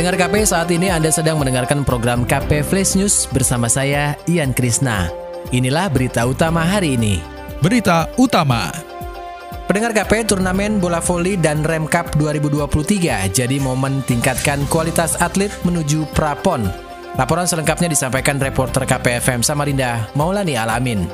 Pendengar KP saat ini Anda sedang mendengarkan program KP Flash News bersama saya Ian Krisna. Inilah berita utama hari ini. Berita utama. Pendengar KP turnamen bola voli dan Rem Cup 2023 jadi momen tingkatkan kualitas atlet menuju prapon. Laporan selengkapnya disampaikan reporter KPFM Samarinda, Maulani Alamin.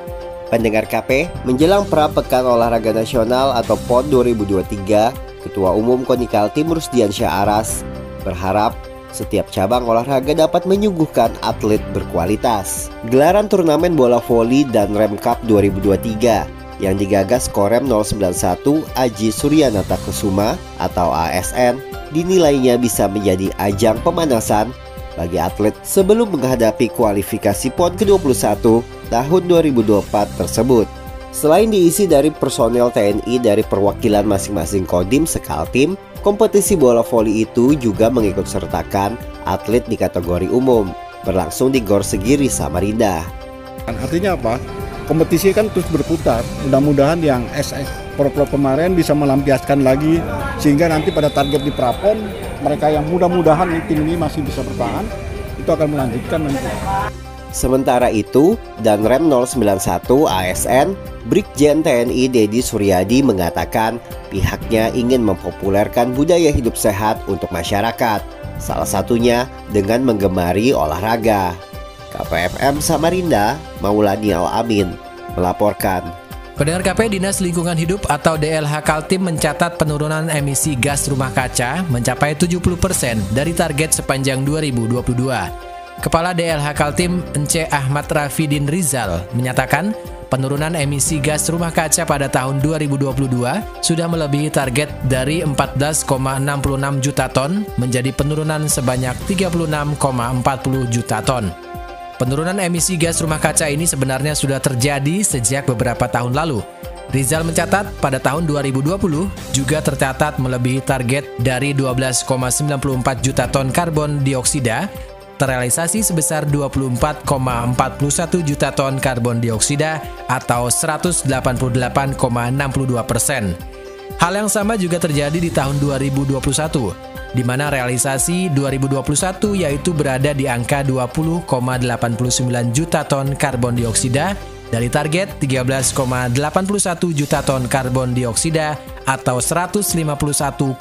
Pendengar KP, menjelang pra pekan olahraga nasional atau PON 2023, Ketua Umum Konikal Timur Diansyah Aras berharap setiap cabang olahraga dapat menyuguhkan atlet berkualitas. Gelaran turnamen bola voli dan Rem Cup 2023 yang digagas Korem 091 Aji Suryanata Kusuma atau ASN dinilainya bisa menjadi ajang pemanasan bagi atlet sebelum menghadapi kualifikasi PON ke-21 tahun 2024 tersebut. Selain diisi dari personel TNI dari perwakilan masing-masing Kodim Sekaltim, Kompetisi bola voli itu juga mengikut sertakan atlet di kategori umum, berlangsung di Gor Segiri, Samarinda. Artinya apa? Kompetisi kan terus berputar. Mudah-mudahan yang SS pro-pro kemarin bisa melampiaskan lagi sehingga nanti pada target di Prapon mereka yang mudah-mudahan tim ini masih bisa bertahan itu akan melanjutkan nanti. Sementara itu, dan Rem 091 ASN, Brigjen TNI Dedi Suryadi mengatakan pihaknya ingin mempopulerkan budaya hidup sehat untuk masyarakat, salah satunya dengan menggemari olahraga. KPFM Samarinda, Maulani Al-Amin, melaporkan. Pendengar KP Dinas Lingkungan Hidup atau DLH Kaltim mencatat penurunan emisi gas rumah kaca mencapai 70% dari target sepanjang 2022. Kepala DLH Kaltim Ence Ahmad Rafidin Rizal menyatakan penurunan emisi gas rumah kaca pada tahun 2022 sudah melebihi target dari 14,66 juta ton menjadi penurunan sebanyak 36,40 juta ton. Penurunan emisi gas rumah kaca ini sebenarnya sudah terjadi sejak beberapa tahun lalu. Rizal mencatat pada tahun 2020 juga tercatat melebihi target dari 12,94 juta ton karbon dioksida terrealisasi sebesar 24,41 juta ton karbon dioksida atau 188,62 persen. Hal yang sama juga terjadi di tahun 2021, di mana realisasi 2021 yaitu berada di angka 20,89 juta ton karbon dioksida dari target 13,81 juta ton karbon dioksida atau 151,20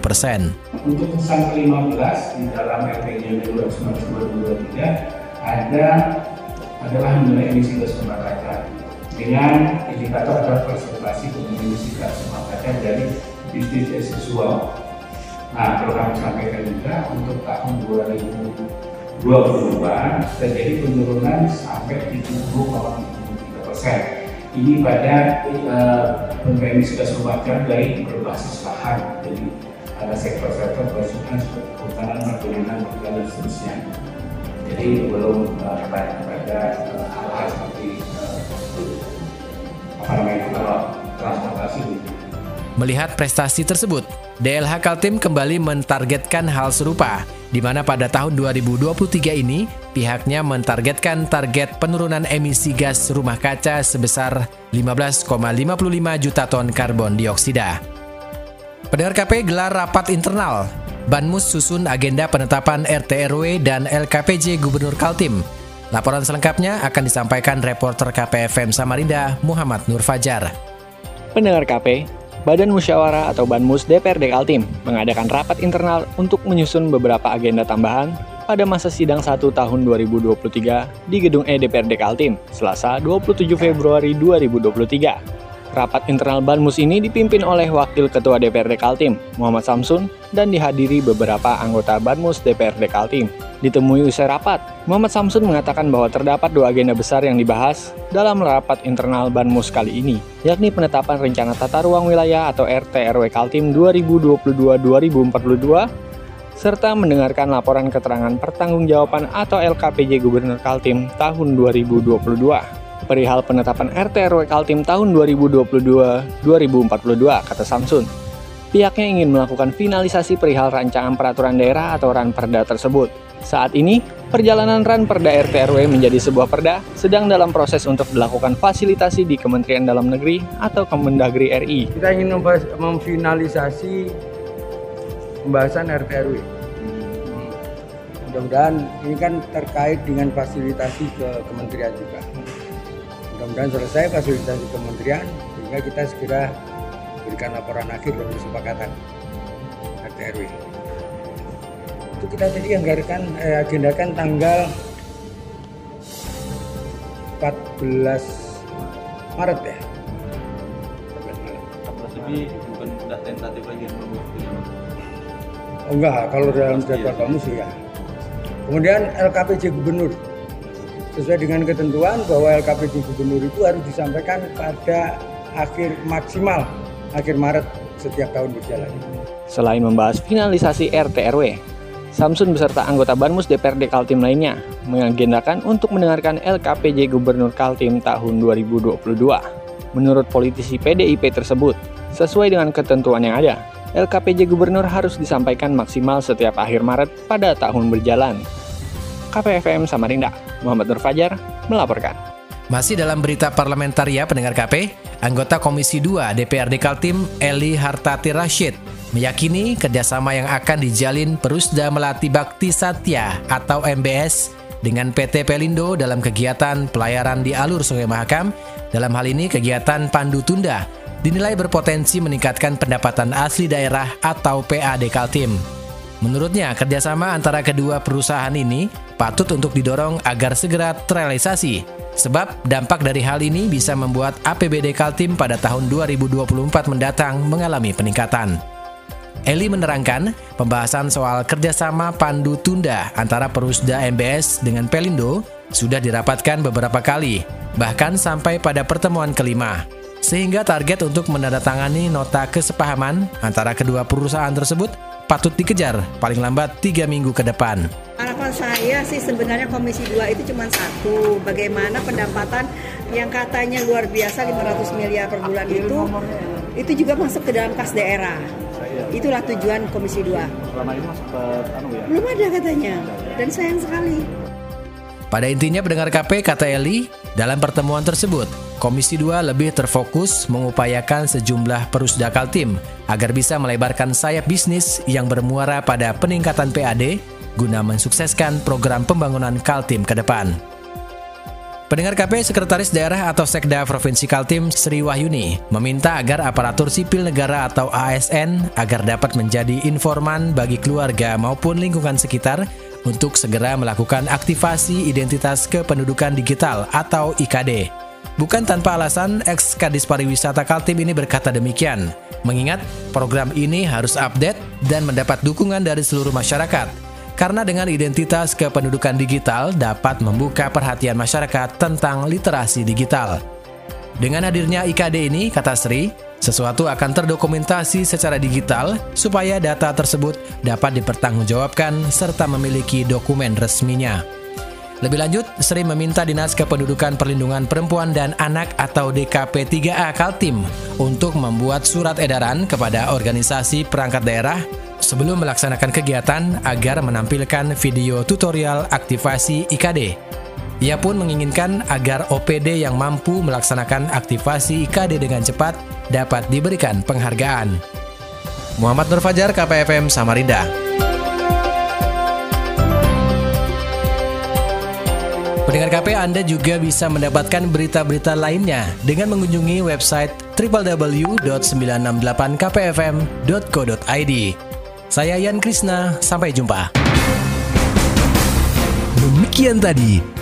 persen. Untuk pesan ke-15 di dalam RPJ 2023 ada adalah nilai emisi gas rumah kaca dengan indikator adalah presentasi penggunaan emisi gas rumah kaca dari bisnis as usual. Nah, perlu kami sampaikan juga untuk tahun 2022 terjadi penurunan sampai 70,73 persen ini pada uh, emisi gas rumah kaca dari berbasis lahan. Jadi ada sektor-sektor bersukan seperti kehutanan, perkebunan, dan seterusnya. Jadi belum uh, pada uh, hal-hal seperti uh, apa namanya transportasi. Melihat prestasi tersebut, DLH Kaltim kembali mentargetkan hal serupa, di mana pada tahun 2023 ini pihaknya mentargetkan target penurunan emisi gas rumah kaca sebesar 15,55 juta ton karbon dioksida. Pendengar KP gelar rapat internal. Banmus susun agenda penetapan RT RW dan LKPJ Gubernur Kaltim. Laporan selengkapnya akan disampaikan reporter KPFM Samarinda Muhammad Nur Fajar. Pendengar KP, Badan Musyawarah atau Banmus DPRD Kaltim mengadakan rapat internal untuk menyusun beberapa agenda tambahan pada masa sidang 1 tahun 2023 di Gedung E DPRD Kaltim, Selasa 27 Februari 2023. Rapat internal Banmus ini dipimpin oleh Wakil Ketua DPRD Kaltim, Muhammad Samsun, dan dihadiri beberapa anggota Banmus DPRD Kaltim. Ditemui usai rapat, Muhammad Samsun mengatakan bahwa terdapat dua agenda besar yang dibahas dalam rapat internal Banmus kali ini, yakni penetapan rencana tata ruang wilayah atau RT RW Kaltim 2022-2042 serta mendengarkan laporan keterangan pertanggungjawaban atau LKPJ Gubernur Kaltim tahun 2022 perihal penetapan RT RW Kaltim tahun 2022-2042, kata Samsun. Pihaknya ingin melakukan finalisasi perihal rancangan peraturan daerah atau RAN-Perda tersebut. Saat ini, perjalanan RAN Perda RT RW menjadi sebuah perda sedang dalam proses untuk dilakukan fasilitasi di Kementerian Dalam Negeri atau Kemendagri RI. Kita ingin memfinalisasi pembahasan RT RW. Mudah-mudahan ini kan terkait dengan fasilitasi ke kementerian juga. Mudah-mudahan selesai fasilitasi kementerian sehingga kita segera berikan laporan akhir dan kesepakatan. RT RW. Itu kita tadi anggarkan eh, agendakan tanggal 14 Maret ya? 14 lebih bukan udah tentatif lagi Oh enggak, kalau dalam jadwal kamu sih ya. Kemudian LKPJ Gubernur. Sesuai dengan ketentuan bahwa LKPJ Gubernur itu harus disampaikan pada akhir maksimal akhir Maret setiap tahun berjalan. Selain membahas finalisasi RT RW, Samsun beserta anggota Banmus DPRD Kaltim lainnya mengagendakan untuk mendengarkan LKPJ Gubernur Kaltim tahun 2022. Menurut politisi PDIP tersebut, sesuai dengan ketentuan yang ada, LKPJ Gubernur harus disampaikan maksimal setiap akhir Maret pada tahun berjalan. KPFM Samarinda, Muhammad Nur Fajar, melaporkan. Masih dalam berita parlementaria pendengar KP, anggota Komisi 2 DPRD Kaltim Eli Hartati Rashid meyakini kerjasama yang akan dijalin Perusda Melati Bakti Satya atau MBS dengan PT Pelindo dalam kegiatan pelayaran di alur Sungai Mahakam, dalam hal ini kegiatan Pandu Tunda, dinilai berpotensi meningkatkan pendapatan asli daerah atau PAD Kaltim. Menurutnya, kerjasama antara kedua perusahaan ini patut untuk didorong agar segera terrealisasi, sebab dampak dari hal ini bisa membuat APBD Kaltim pada tahun 2024 mendatang mengalami peningkatan. Eli menerangkan, pembahasan soal kerjasama pandu tunda antara Perusda MBS dengan Pelindo sudah dirapatkan beberapa kali, bahkan sampai pada pertemuan kelima. Sehingga target untuk menandatangani nota kesepahaman antara kedua perusahaan tersebut patut dikejar paling lambat tiga minggu ke depan. Harapan saya sih sebenarnya Komisi 2 itu cuma satu, bagaimana pendapatan yang katanya luar biasa 500 miliar per bulan itu, itu juga masuk ke dalam kas daerah Itulah tujuan Komisi 2. Selama ini masuk ke anu ya? Belum ada katanya. Dan sayang sekali. Pada intinya pendengar KP kata Eli, dalam pertemuan tersebut, Komisi 2 lebih terfokus mengupayakan sejumlah perusda Kaltim agar bisa melebarkan sayap bisnis yang bermuara pada peningkatan PAD guna mensukseskan program pembangunan Kaltim ke depan. Pendengar KP Sekretaris Daerah atau Sekda Provinsi Kaltim Sri Wahyuni meminta agar aparatur sipil negara atau ASN agar dapat menjadi informan bagi keluarga maupun lingkungan sekitar untuk segera melakukan aktivasi identitas kependudukan digital atau IKD. Bukan tanpa alasan, ex-Kadis Pariwisata Kaltim ini berkata demikian, mengingat program ini harus update dan mendapat dukungan dari seluruh masyarakat karena dengan identitas kependudukan digital dapat membuka perhatian masyarakat tentang literasi digital. Dengan hadirnya IKD ini, kata Sri, sesuatu akan terdokumentasi secara digital supaya data tersebut dapat dipertanggungjawabkan serta memiliki dokumen resminya. Lebih lanjut, Sri meminta Dinas Kependudukan Perlindungan Perempuan dan Anak atau DKP 3A Kaltim untuk membuat surat edaran kepada organisasi perangkat daerah sebelum melaksanakan kegiatan agar menampilkan video tutorial aktivasi IKD. Ia pun menginginkan agar OPD yang mampu melaksanakan aktivasi IKD dengan cepat dapat diberikan penghargaan. Muhammad Nur Fajar, KPFM Samarinda. Pendengar KP Anda juga bisa mendapatkan berita-berita lainnya dengan mengunjungi website www.968kpfm.co.id. Saya Yan Krisna, sampai jumpa. Demikian tadi